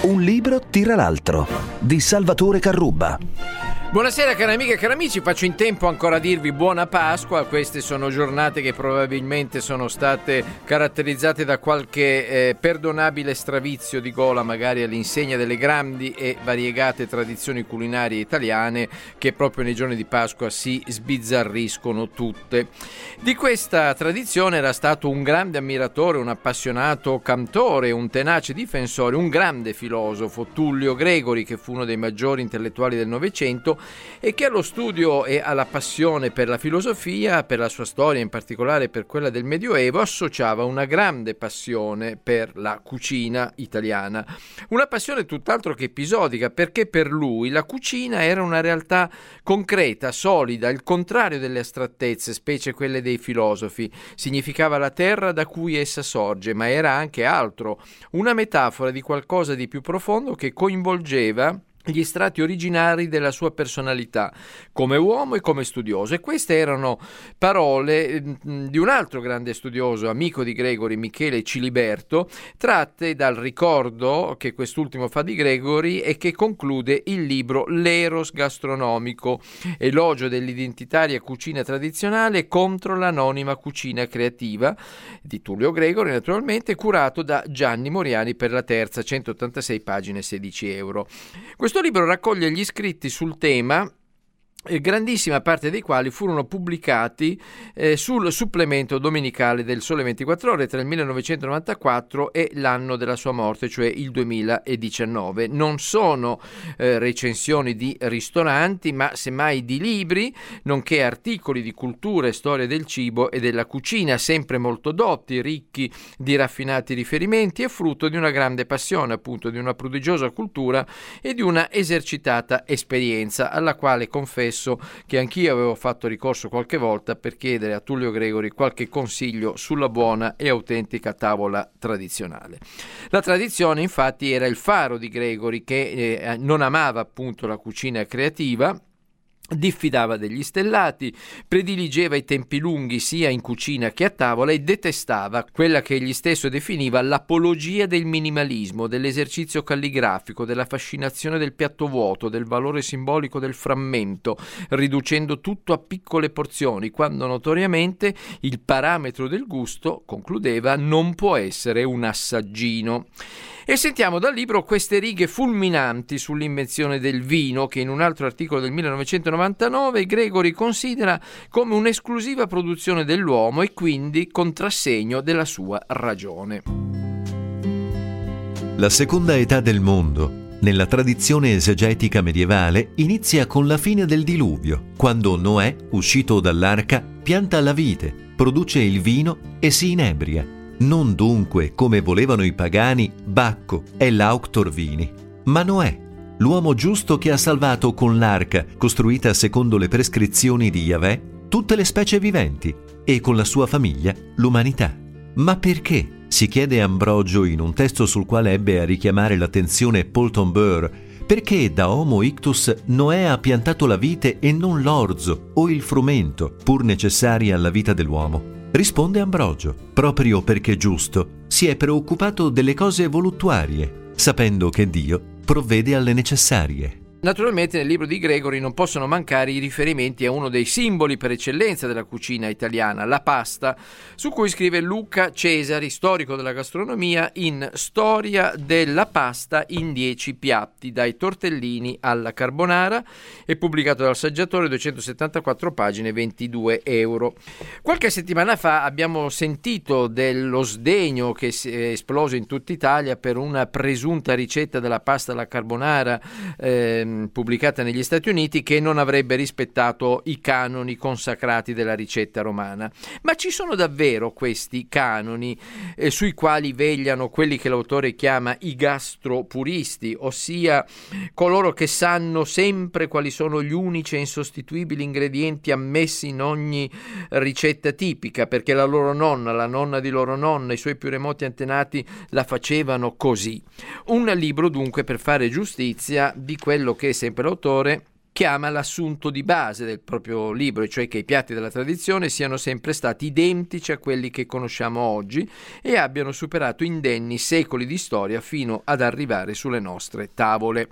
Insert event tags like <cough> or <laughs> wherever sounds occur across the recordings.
Un libro tira l'altro di Salvatore Carrubba. Buonasera cari amiche e cari amici, faccio in tempo ancora a dirvi buona Pasqua, queste sono giornate che probabilmente sono state caratterizzate da qualche eh, perdonabile stravizio di gola magari all'insegna delle grandi e variegate tradizioni culinarie italiane che proprio nei giorni di Pasqua si sbizzarriscono tutte. Di questa tradizione era stato un grande ammiratore, un appassionato cantore, un tenace difensore, un grande filosofo, Tullio Gregori che fu uno dei maggiori intellettuali del Novecento e che allo studio e alla passione per la filosofia, per la sua storia, in particolare per quella del Medioevo, associava una grande passione per la cucina italiana. Una passione tutt'altro che episodica, perché per lui la cucina era una realtà concreta, solida, il contrario delle astrattezze, specie quelle dei filosofi. Significava la terra da cui essa sorge, ma era anche altro, una metafora di qualcosa di più profondo che coinvolgeva gli strati originari della sua personalità come uomo e come studioso e queste erano parole mm, di un altro grande studioso, amico di Gregori, Michele Ciliberto, tratte dal ricordo che quest'ultimo fa di Gregori e che conclude il libro L'Eros gastronomico, elogio dell'identitaria cucina tradizionale contro l'anonima cucina creativa di Tullio Gregori, naturalmente curato da Gianni Moriani per la terza, 186 pagine, 16 euro. Questo questo libro raccoglie gli scritti sul tema grandissima parte dei quali furono pubblicati eh, sul supplemento domenicale del Sole 24 Ore tra il 1994 e l'anno della sua morte, cioè il 2019. Non sono eh, recensioni di ristoranti, ma semmai di libri, nonché articoli di cultura e storia del cibo e della cucina, sempre molto dotti, ricchi di raffinati riferimenti e frutto di una grande passione, appunto, di una prodigiosa cultura e di una esercitata esperienza, alla quale confesso confesso che anch'io avevo fatto ricorso qualche volta per chiedere a Tullio Gregori qualche consiglio sulla buona e autentica tavola tradizionale. La tradizione infatti era il faro di Gregori che eh, non amava appunto la cucina creativa Diffidava degli stellati, prediligeva i tempi lunghi sia in cucina che a tavola e detestava quella che egli stesso definiva l'apologia del minimalismo, dell'esercizio calligrafico, della fascinazione del piatto vuoto, del valore simbolico del frammento, riducendo tutto a piccole porzioni, quando notoriamente il parametro del gusto, concludeva, non può essere un assaggino. E sentiamo dal libro queste righe fulminanti sull'invenzione del vino che in un altro articolo del 1999 Gregori considera come un'esclusiva produzione dell'uomo e quindi contrassegno della sua ragione. La seconda età del mondo, nella tradizione esegetica medievale, inizia con la fine del diluvio, quando Noè, uscito dall'arca, pianta la vite, produce il vino e si inebria non dunque, come volevano i pagani, Bacco e l'auctor vini, ma Noè, l'uomo giusto che ha salvato con l'arca, costruita secondo le prescrizioni di Yahweh, tutte le specie viventi e con la sua famiglia l'umanità. Ma perché? si chiede Ambrogio in un testo sul quale ebbe a richiamare l'attenzione Polton Burr, perché da Homo ictus Noè ha piantato la vite e non l'orzo o il frumento, pur necessari alla vita dell'uomo? Risponde Ambrogio, proprio perché giusto, si è preoccupato delle cose voluttuarie, sapendo che Dio provvede alle necessarie. Naturalmente nel libro di Gregory non possono mancare i riferimenti a uno dei simboli per eccellenza della cucina italiana, la pasta, su cui scrive Luca Cesari, storico della gastronomia, in Storia della pasta in dieci piatti, dai tortellini alla carbonara, e pubblicato dal saggiatore 274 pagine 22 euro. Qualche settimana fa abbiamo sentito dello sdegno che si è esploso in tutta Italia per una presunta ricetta della pasta alla carbonara. Eh, Ehm, pubblicata negli Stati Uniti che non avrebbe rispettato i canoni consacrati della ricetta romana. Ma ci sono davvero questi canoni eh, sui quali vegliano quelli che l'autore chiama i gastropuristi, ossia coloro che sanno sempre quali sono gli unici e insostituibili ingredienti ammessi in ogni ricetta tipica, perché la loro nonna, la nonna di loro nonna, i suoi più remoti antenati la facevano così. Un libro dunque per fare giustizia di quello che sempre l'autore chiama l'assunto di base del proprio libro, cioè che i piatti della tradizione siano sempre stati identici a quelli che conosciamo oggi e abbiano superato indenni secoli di storia fino ad arrivare sulle nostre tavole.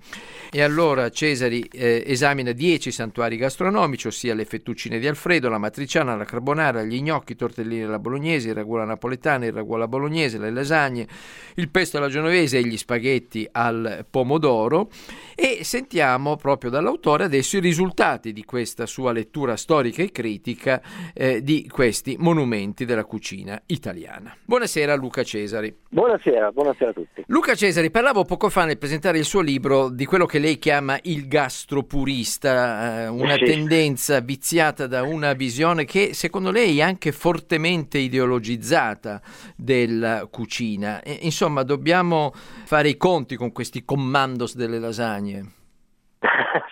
E allora Cesari eh, esamina dieci santuari gastronomici, ossia le fettuccine di Alfredo, la matriciana, la carbonara, gli gnocchi, i tortellini alla bolognese, il ragù alla napoletana, il ragù alla bolognese, le lasagne, il pesto alla genovese e gli spaghetti al pomodoro e sentiamo proprio dall'autore adesso i risultati di questa sua lettura storica e critica eh, di questi monumenti della cucina italiana. Buonasera Luca Cesari. Buonasera, buonasera a tutti. Luca Cesari, parlavo poco fa nel presentare il suo libro di quello che lei chiama il gastropurista, eh, una sì. tendenza viziata da una visione che secondo lei è anche fortemente ideologizzata della cucina. E, insomma, dobbiamo fare i conti con questi commandos delle lasagne.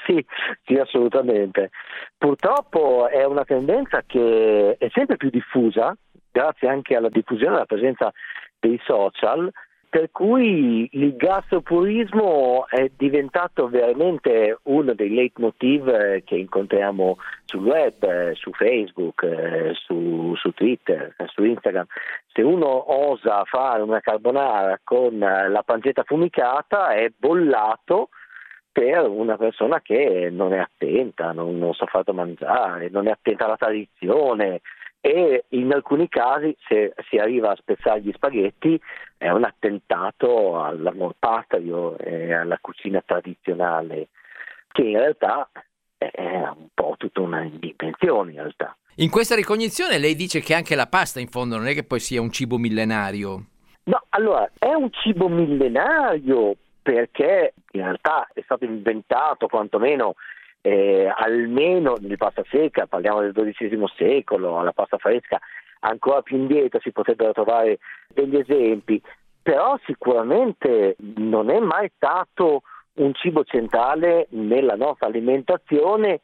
Sì, sì, assolutamente. Purtroppo è una tendenza che è sempre più diffusa, grazie anche alla diffusione alla presenza dei social, per cui il gastropurismo è diventato veramente uno dei leitmotiv eh, che incontriamo sul web, eh, su Facebook, eh, su, su, Twitter, su Instagram. Se uno osa fare una carbonara con la pancetta fumicata è bollato per una persona che non è attenta, non, non sa fare da mangiare, non è attenta alla tradizione, e in alcuni casi se si arriva a spezzare gli spaghetti è un attentato all'amor patrio e alla cucina tradizionale che in realtà è un po' tutta una invenzione in realtà. In questa ricognizione lei dice che anche la pasta in fondo non è che poi sia un cibo millenario. No, allora è un cibo millenario perché in realtà è stato inventato quantomeno eh, almeno nella pasta secca, parliamo del XII secolo, alla pasta fresca, ancora più indietro si potrebbero trovare degli esempi, però sicuramente non è mai stato un cibo centrale nella nostra alimentazione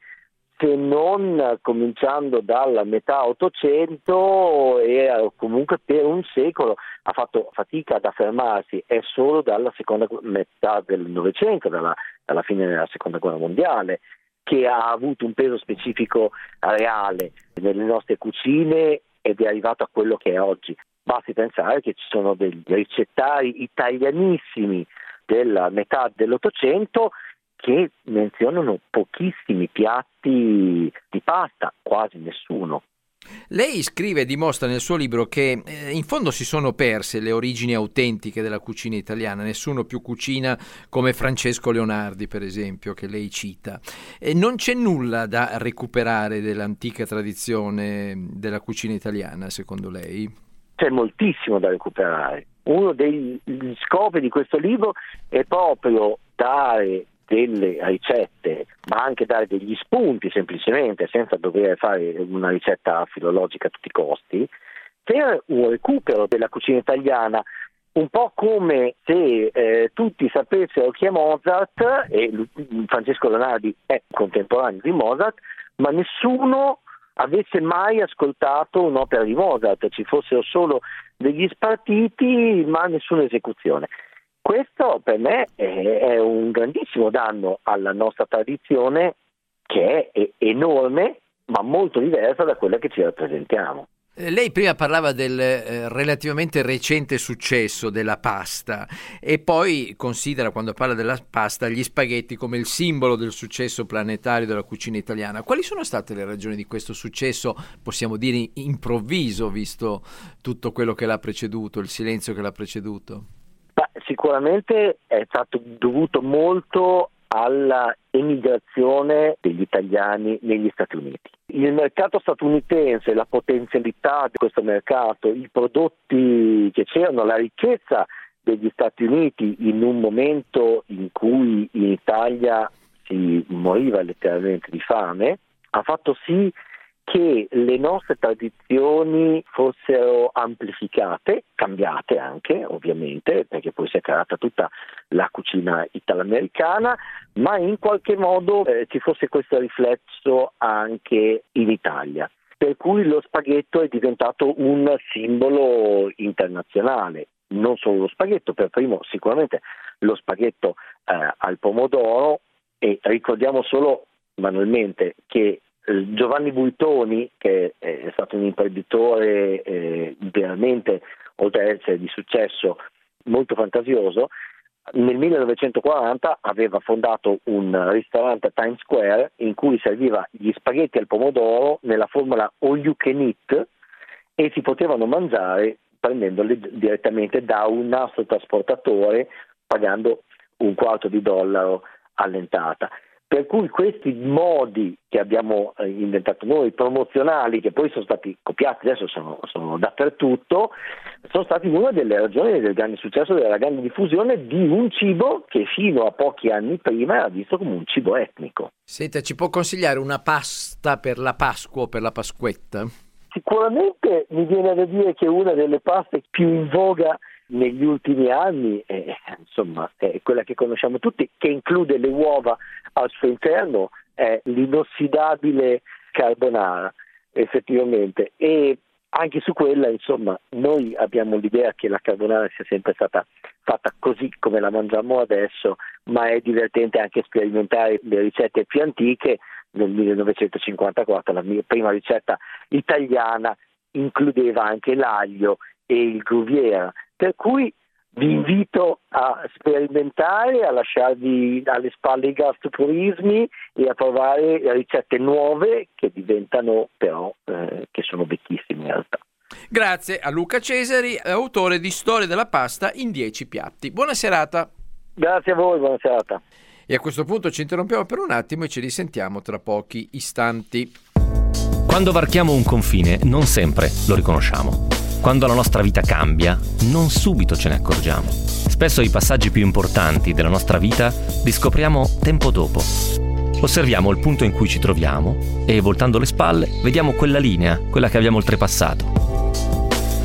se non cominciando dalla metà 800 e comunque per un secolo ha fatto fatica ad affermarsi, è solo dalla seconda metà del Novecento, dalla, dalla fine della seconda guerra mondiale che ha avuto un peso specifico reale nelle nostre cucine ed è arrivato a quello che è oggi. Basti pensare che ci sono degli ricettari italianissimi della metà dell'Ottocento che menzionano pochissimi piatti di pasta, quasi nessuno. Lei scrive e dimostra nel suo libro che eh, in fondo si sono perse le origini autentiche della cucina italiana, nessuno più cucina come Francesco Leonardi, per esempio, che lei cita. E non c'è nulla da recuperare dell'antica tradizione della cucina italiana, secondo lei? C'è moltissimo da recuperare. Uno degli scopi di questo libro è proprio dare delle ricette, ma anche dare degli spunti semplicemente, senza dover fare una ricetta filologica a tutti i costi, per un recupero della cucina italiana un po' come se eh, tutti sapessero chi è Mozart e Francesco Leonardi è contemporaneo di Mozart, ma nessuno avesse mai ascoltato un'opera di Mozart, ci fossero solo degli spartiti ma nessuna esecuzione. Questo per me è un grandissimo danno alla nostra tradizione che è enorme ma molto diversa da quella che ci rappresentiamo. Eh, lei prima parlava del eh, relativamente recente successo della pasta e poi considera quando parla della pasta gli spaghetti come il simbolo del successo planetario della cucina italiana. Quali sono state le ragioni di questo successo, possiamo dire improvviso, visto tutto quello che l'ha preceduto, il silenzio che l'ha preceduto? Sicuramente è stato dovuto molto alla emigrazione degli italiani negli Stati Uniti. Il mercato statunitense, la potenzialità di questo mercato, i prodotti che c'erano, la ricchezza degli Stati Uniti in un momento in cui in Italia si moriva letteralmente di fame, ha fatto sì che le nostre tradizioni fossero amplificate, cambiate anche ovviamente, perché poi si è creata tutta la cucina italoamericana, ma in qualche modo eh, ci fosse questo riflesso anche in Italia. Per cui lo spaghetto è diventato un simbolo internazionale, non solo lo spaghetto, per primo sicuramente lo spaghetto eh, al pomodoro e ricordiamo solo banalmente che Giovanni Bultoni, che è stato un imprenditore eh, veramente, oltre ad essere di successo, molto fantasioso, nel 1940 aveva fondato un ristorante a Times Square in cui serviva gli spaghetti al pomodoro nella formula all you can eat e si potevano mangiare prendendoli direttamente da un nastro trasportatore pagando un quarto di dollaro all'entrata. Per cui questi modi che abbiamo eh, inventato noi, promozionali, che poi sono stati copiati, adesso sono, sono dappertutto, sono stati una delle ragioni del grande successo, della grande diffusione di un cibo che fino a pochi anni prima era visto come un cibo etnico. Senta, ci può consigliare una pasta per la Pasqua o per la Pasquetta? Sicuramente mi viene da dire che una delle paste più in voga negli ultimi anni è, insomma, è quella che conosciamo tutti, che include le uova al suo interno, è l'inossidabile carbonara, effettivamente. E anche su quella, insomma, noi abbiamo l'idea che la carbonara sia sempre stata fatta così come la mangiamo adesso, ma è divertente anche sperimentare le ricette più antiche. Nel 1954 la mia prima ricetta italiana includeva anche l'aglio e il Gruviera, per cui vi invito a sperimentare, a lasciarvi alle spalle i gastroturismi e a provare ricette nuove che diventano però, eh, che sono vecchissime in realtà. Grazie a Luca Cesari, autore di Storia della pasta in 10 piatti. Buona serata. Grazie a voi, buona serata. E a questo punto ci interrompiamo per un attimo e ci risentiamo tra pochi istanti. Quando varchiamo un confine non sempre lo riconosciamo. Quando la nostra vita cambia, non subito ce ne accorgiamo. Spesso i passaggi più importanti della nostra vita li scopriamo tempo dopo. Osserviamo il punto in cui ci troviamo e, voltando le spalle, vediamo quella linea, quella che abbiamo oltrepassato.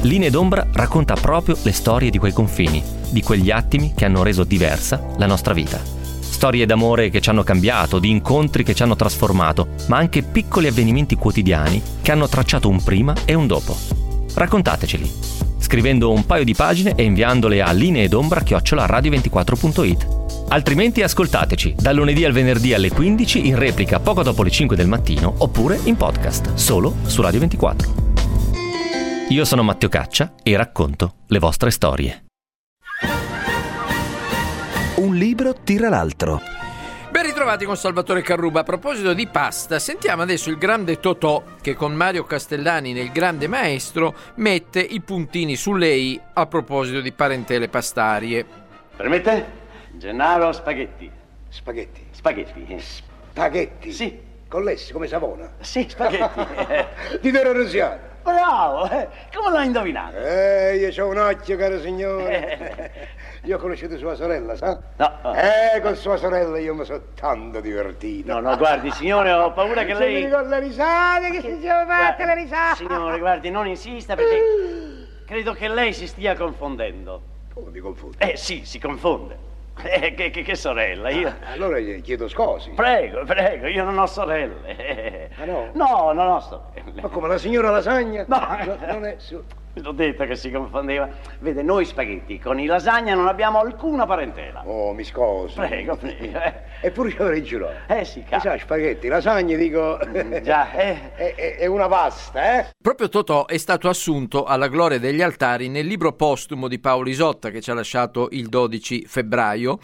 Linee d'ombra racconta proprio le storie di quei confini, di quegli attimi che hanno reso diversa la nostra vita. Storie d'amore che ci hanno cambiato, di incontri che ci hanno trasformato, ma anche piccoli avvenimenti quotidiani che hanno tracciato un prima e un dopo. Raccontateceli, scrivendo un paio di pagine e inviandole a lineedombra-radio24.it. Altrimenti ascoltateci dal lunedì al venerdì alle 15 in replica poco dopo le 5 del mattino oppure in podcast solo su Radio 24. Io sono Matteo Caccia e racconto le vostre storie. Un libro tira l'altro. Ben ritrovati con Salvatore Carruba. A proposito di pasta, sentiamo adesso il grande Totò che con Mario Castellani nel Grande Maestro mette i puntini su lei a proposito di parentele pastarie. Permette? Gennaro Spaghetti. Spaghetti. Spaghetti. Spaghetti? Sì. Con l'essi, come Savona? Sì, spaghetti. <laughs> Di Vero Rosiano. Bravo, eh, come l'hai indovinato? Eh, io c'ho un occhio, caro signore. <laughs> Io ho conosciuto sua sorella, sa? No, no. Eh, con sua sorella io mi sono tanto divertito. No, no, guardi, signore, ho paura che Se lei... mi ricordo le risate che si sono fatte, le risate. Signore, guardi, non insista perché <gasps> credo che lei si stia confondendo. Come mi confondo? Eh sì, si confonde. Eh, che, che- che sorella, io... Allora gli chiedo scusi. Prego, prego, io non ho sorelle. Ah, no? No, non ho sorelle. Ma come la signora Lasagna? No. non è. L'ho detto che si confondeva. Vede, noi spaghetti con i lasagna non abbiamo alcuna parentela. Oh, mi scusi. Prego, prego. eh. Eppure ci avrei giurato. Eh sì, Mi cazzo. sa, spaghetti, lasagne, dico... Già, eh. è, è- è una pasta, eh? Proprio Totò è stato assunto alla gloria degli altari nel libro postumo di Paolo Isotta che ci ha lasciato il 12 febbraio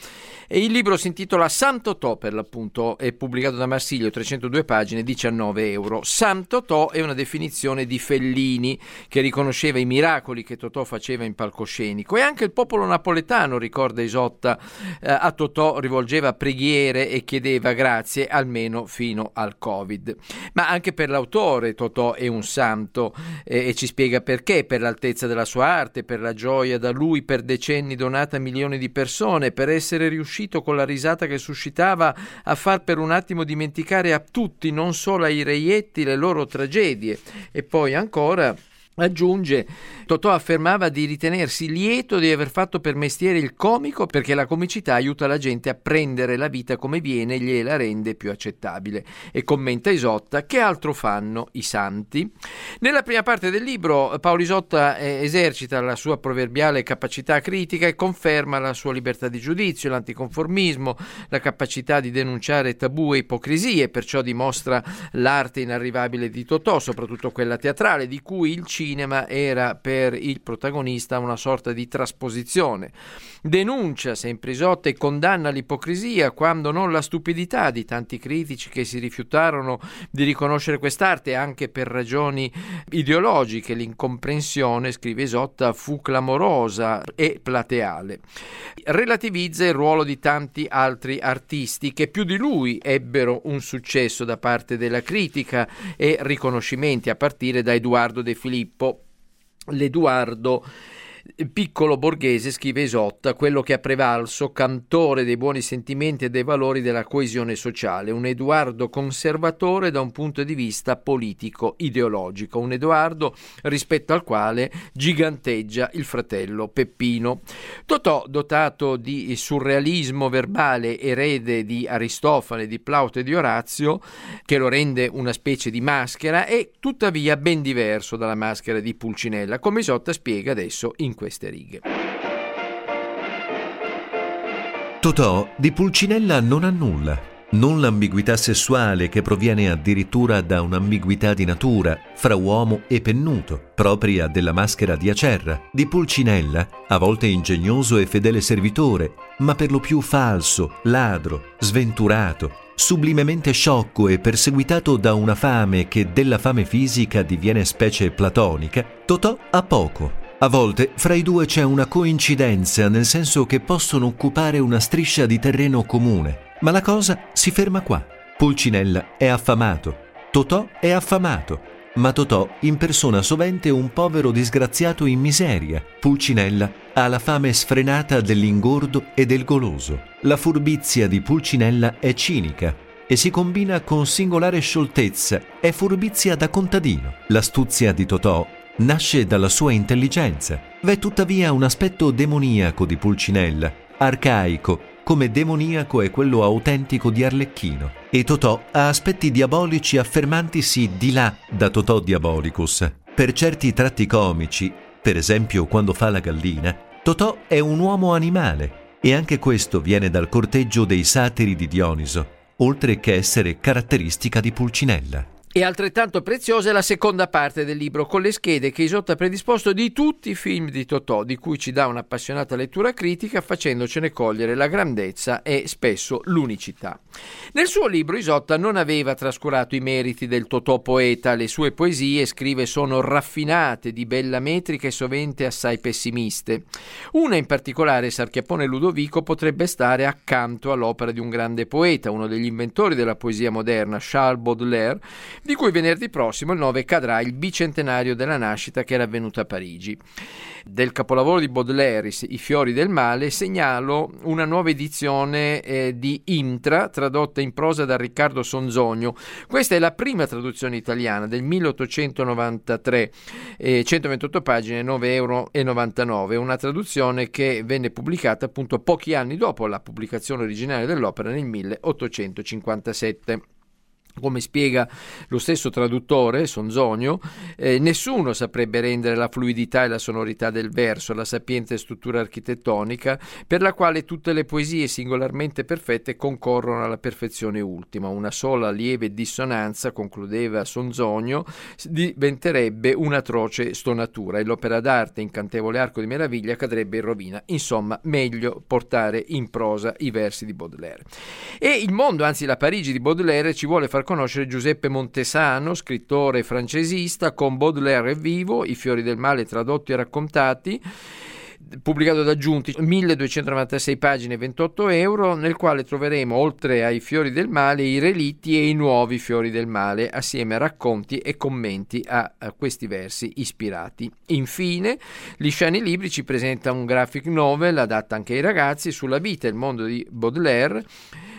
e il libro si intitola San Totò per l'appunto, è pubblicato da Marsiglio, 302 pagine, 19 euro. San Totò è una definizione di Fellini che riconosceva i miracoli che Totò faceva in palcoscenico e anche il popolo napoletano, ricorda Isotta, eh, a Totò rivolgeva preghiere e chiedeva grazie almeno fino al Covid. Ma anche per l'autore Totò è un santo eh, e ci spiega perché, per l'altezza della sua arte, per la gioia da lui per decenni donata a milioni di persone, per essere riuscito con la risata che suscitava a far per un attimo dimenticare a tutti, non solo ai reietti, le loro tragedie. E poi ancora Aggiunge, Totò affermava di ritenersi lieto di aver fatto per mestiere il comico perché la comicità aiuta la gente a prendere la vita come viene e gliela rende più accettabile. E commenta Isotta, che altro fanno i santi? Nella prima parte del libro Paolo Isotta eh, esercita la sua proverbiale capacità critica e conferma la sua libertà di giudizio, l'anticonformismo, la capacità di denunciare tabù e ipocrisie, perciò dimostra l'arte inarrivabile di Totò, soprattutto quella teatrale, di cui il cinema era per il protagonista una sorta di trasposizione. Denuncia sempre Isotta e condanna l'ipocrisia, quando non la stupidità di tanti critici che si rifiutarono di riconoscere quest'arte anche per ragioni ideologiche. L'incomprensione, scrive Isotta, fu clamorosa e plateale. Relativizza il ruolo di tanti altri artisti che più di lui ebbero un successo da parte della critica e riconoscimenti a partire da Edoardo De Filippo. L'Eduardo piccolo borghese, scrive Isotta, quello che ha prevalso, cantore dei buoni sentimenti e dei valori della coesione sociale, un Edoardo conservatore da un punto di vista politico-ideologico, un Edoardo rispetto al quale giganteggia il fratello Peppino. Totò, dotato di surrealismo verbale, erede di Aristofane, di Plauto e di Orazio, che lo rende una specie di maschera, è tuttavia ben diverso dalla maschera di Pulcinella, come Isotta spiega adesso in queste righe. Totò di Pulcinella non ha nulla, non l'ambiguità sessuale che proviene addirittura da un'ambiguità di natura fra uomo e pennuto, propria della maschera di Acerra, di Pulcinella, a volte ingegnoso e fedele servitore, ma per lo più falso, ladro, sventurato, sublimemente sciocco e perseguitato da una fame che della fame fisica diviene specie platonica, Totò ha poco a volte fra i due c'è una coincidenza, nel senso che possono occupare una striscia di terreno comune, ma la cosa si ferma qua. Pulcinella è affamato, Totò è affamato, ma Totò impersona sovente un povero disgraziato in miseria. Pulcinella ha la fame sfrenata dell'ingordo e del goloso. La furbizia di Pulcinella è cinica e si combina con singolare scioltezza, è furbizia da contadino. L'astuzia di Totò nasce dalla sua intelligenza. V'è tuttavia un aspetto demoniaco di Pulcinella, arcaico, come demoniaco è quello autentico di Arlecchino. E Totò ha aspetti diabolici affermantisi di là da Totò Diabolicus. Per certi tratti comici, per esempio quando fa la gallina, Totò è un uomo animale e anche questo viene dal corteggio dei satiri di Dioniso, oltre che essere caratteristica di Pulcinella. E altrettanto preziosa è la seconda parte del libro, con le schede che Isotta ha predisposto di tutti i film di Totò, di cui ci dà un'appassionata lettura critica, facendocene cogliere la grandezza e spesso l'unicità. Nel suo libro Isotta non aveva trascurato i meriti del Totò poeta, le sue poesie, scrive, sono raffinate, di bella metrica e sovente assai pessimiste. Una in particolare, Sarchiappone Ludovico, potrebbe stare accanto all'opera di un grande poeta, uno degli inventori della poesia moderna, Charles Baudelaire, di cui venerdì prossimo, il 9, cadrà il bicentenario della nascita che era avvenuta a Parigi. Del capolavoro di Baudelaire, I fiori del male, segnalo una nuova edizione eh, di Intra, tradotta in prosa da Riccardo Sonzogno. Questa è la prima traduzione italiana del 1893, eh, 128 pagine, 9,99 euro, una traduzione che venne pubblicata appunto pochi anni dopo la pubblicazione originale dell'opera nel 1857 come spiega lo stesso traduttore, Sonzonio, eh, nessuno saprebbe rendere la fluidità e la sonorità del verso, la sapiente struttura architettonica, per la quale tutte le poesie singolarmente perfette concorrono alla perfezione ultima. Una sola lieve dissonanza, concludeva Sonzonio, diventerebbe un'atroce stonatura e l'opera d'arte incantevole arco di meraviglia cadrebbe in rovina. Insomma, meglio portare in prosa i versi di Baudelaire. E il mondo, anzi la Parigi di Baudelaire, ci vuole far far conoscere Giuseppe Montesano, scrittore francesista, con Baudelaire vivo, I fiori del male tradotti e raccontati pubblicato da Giunti, 1296 pagine 28 euro, nel quale troveremo oltre ai fiori del male i relitti e i nuovi fiori del male, assieme a racconti e commenti a, a questi versi ispirati. Infine, Lisciani Libri ci presenta un graphic novel adatta anche ai ragazzi sulla vita e il mondo di Baudelaire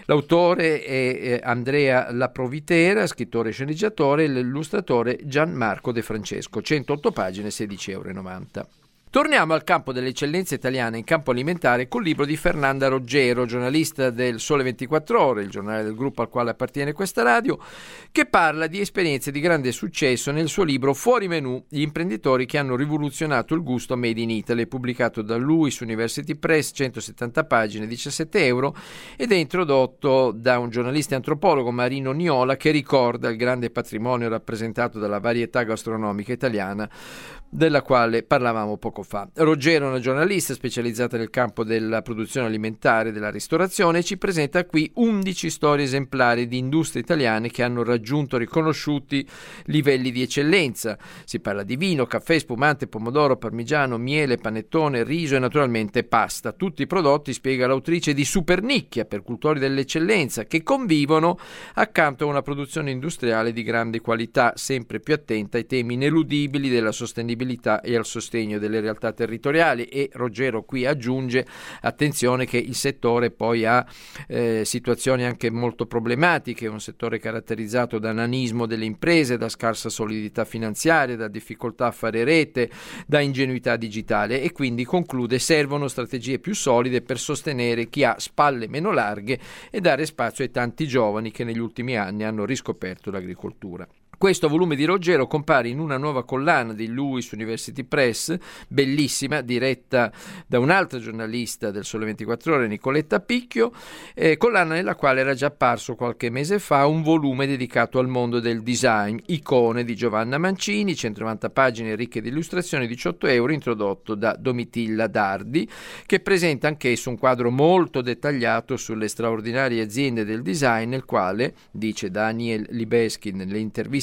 L'autore è Andrea Laprovitera, scrittore e sceneggiatore, e l'illustratore Gianmarco De Francesco, 108 pagine, 16,90 euro. Torniamo al campo delle eccellenze italiane in campo alimentare col libro di Fernanda Roggero, giornalista del Sole 24 Ore, il giornale del gruppo al quale appartiene questa radio, che parla di esperienze di grande successo nel suo libro Fuori Menù, gli imprenditori che hanno rivoluzionato il gusto made in Italy, pubblicato da Lewis University Press, 170 pagine, 17 euro, ed è introdotto da un giornalista e antropologo, Marino Niola, che ricorda il grande patrimonio rappresentato dalla varietà gastronomica italiana, della quale parlavamo poco fa. Roggero è una giornalista specializzata nel campo della produzione alimentare e della ristorazione ci presenta qui 11 storie esemplari di industrie italiane che hanno raggiunto riconosciuti livelli di eccellenza. Si parla di vino, caffè, spumante, pomodoro, parmigiano, miele, panettone, riso e naturalmente pasta. Tutti i prodotti, spiega l'autrice, di super nicchia per cultori dell'eccellenza che convivono accanto a una produzione industriale di grande qualità, sempre più attenta ai temi ineludibili della sostenibilità e al sostegno delle realtà territoriali e Ruggero qui aggiunge attenzione che il settore poi ha eh, situazioni anche molto problematiche, un settore caratterizzato da nanismo delle imprese, da scarsa solidità finanziaria, da difficoltà a fare rete, da ingenuità digitale e quindi conclude servono strategie più solide per sostenere chi ha spalle meno larghe e dare spazio ai tanti giovani che negli ultimi anni hanno riscoperto l'agricoltura. Questo volume di Ruggero compare in una nuova collana di Lewis University Press, bellissima, diretta da un'altra giornalista del Sole 24 Ore, Nicoletta Picchio, eh, collana nella quale era già apparso qualche mese fa un volume dedicato al mondo del design, Icone di Giovanna Mancini, 190 pagine ricche di illustrazioni, 18 euro, introdotto da Domitilla Dardi, che presenta anch'esso un quadro molto dettagliato sulle straordinarie aziende del design, nel quale, dice Daniel Libeschi nelle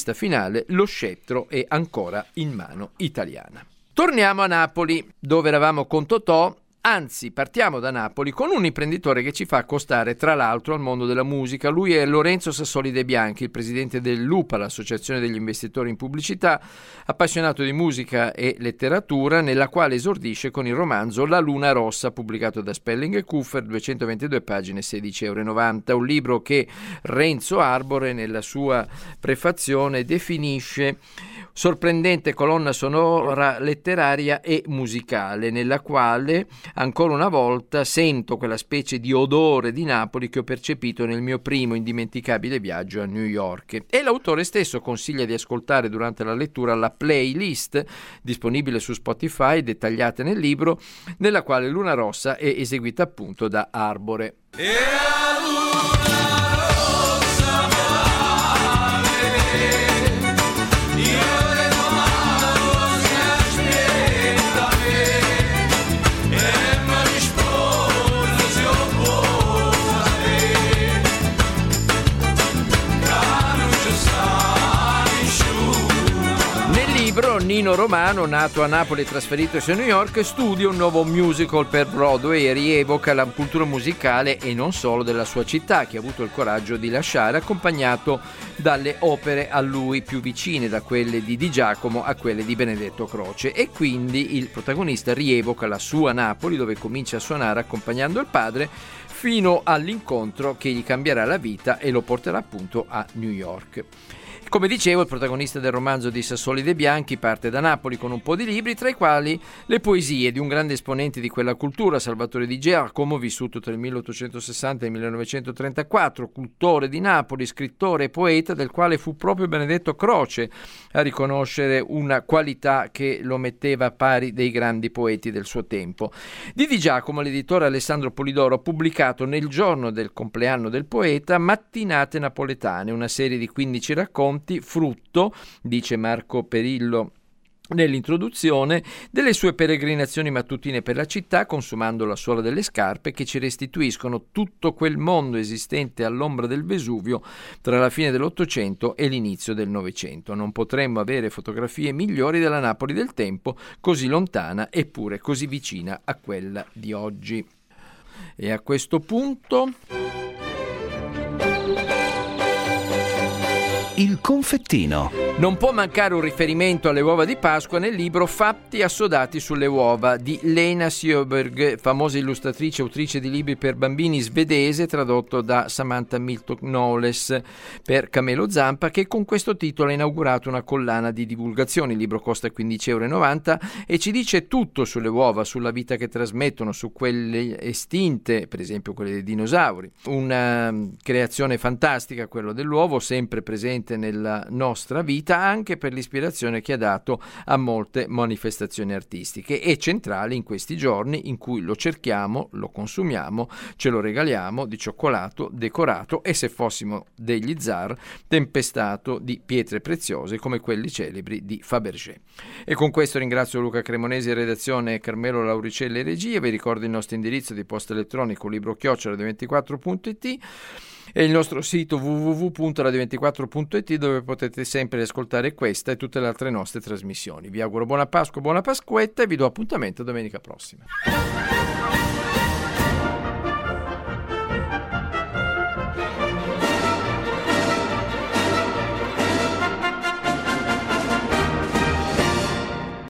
interviste finale, lo scettro è ancora in mano italiana. Torniamo a Napoli, dove eravamo con Totò Anzi, partiamo da Napoli con un imprenditore che ci fa accostare tra l'altro al mondo della musica. Lui è Lorenzo Sassoli De Bianchi, il presidente dell'UPA, l'Associazione degli investitori in pubblicità, appassionato di musica e letteratura, nella quale esordisce con il romanzo La Luna Rossa, pubblicato da Spelling e Kuffer, 222 pagine, 16,90 euro. Un libro che Renzo Arbore, nella sua prefazione, definisce sorprendente colonna sonora letteraria e musicale, nella quale ancora una volta sento quella specie di odore di Napoli che ho percepito nel mio primo indimenticabile viaggio a New York. E l'autore stesso consiglia di ascoltare durante la lettura la playlist disponibile su Spotify, dettagliata nel libro, nella quale Luna Rossa è eseguita appunto da Arbore. Yeah, Nino Romano, nato a Napoli e trasferitosi a New York, studia un nuovo musical per Broadway e rievoca la cultura musicale e non solo della sua città, che ha avuto il coraggio di lasciare, accompagnato dalle opere a lui più vicine, da quelle di Di Giacomo a quelle di Benedetto Croce. E quindi il protagonista rievoca la sua Napoli, dove comincia a suonare accompagnando il padre, fino all'incontro che gli cambierà la vita e lo porterà appunto a New York. Come dicevo, il protagonista del romanzo di Sassoli De Bianchi parte da Napoli con un po' di libri, tra i quali le poesie di un grande esponente di quella cultura, Salvatore Di Giacomo, vissuto tra il 1860 e il 1934, cultore di Napoli, scrittore e poeta, del quale fu proprio Benedetto Croce a riconoscere una qualità che lo metteva a pari dei grandi poeti del suo tempo. Di Di Giacomo, l'editore Alessandro Polidoro ha pubblicato nel giorno del compleanno del poeta Mattinate napoletane, una serie di 15 racconti racconti, frutto, dice Marco Perillo nell'introduzione delle sue peregrinazioni mattutine per la città, consumando la suola delle scarpe che ci restituiscono tutto quel mondo esistente all'ombra del Vesuvio tra la fine dell'Ottocento e l'inizio del Novecento. Non potremmo avere fotografie migliori della Napoli del tempo, così lontana eppure così vicina a quella di oggi. E a questo punto... Il confettino. Non può mancare un riferimento alle uova di Pasqua nel libro Fatti assodati sulle uova di Lena Sjöberg, famosa illustratrice e autrice di libri per bambini svedese, tradotto da Samantha Milton Knowles per Camelo Zampa, che con questo titolo ha inaugurato una collana di divulgazione. Il libro costa 15,90 euro e ci dice tutto sulle uova, sulla vita che trasmettono, su quelle estinte, per esempio quelle dei dinosauri. Una creazione fantastica, quello dell'uovo, sempre presente nella nostra vita vita anche per l'ispirazione che ha dato a molte manifestazioni artistiche e centrale in questi giorni in cui lo cerchiamo, lo consumiamo, ce lo regaliamo di cioccolato decorato e se fossimo degli zar tempestato di pietre preziose come quelli celebri di Fabergé. E con questo ringrazio Luca Cremonesi redazione Carmelo Lauricelli regia, vi ricordo il nostro indirizzo di posta elettronico libro chiocciola24.it e il nostro sito www.radio24.it dove potete sempre ascoltare questa e tutte le altre nostre trasmissioni. Vi auguro buona Pasqua, buona Pasquetta e vi do appuntamento domenica prossima.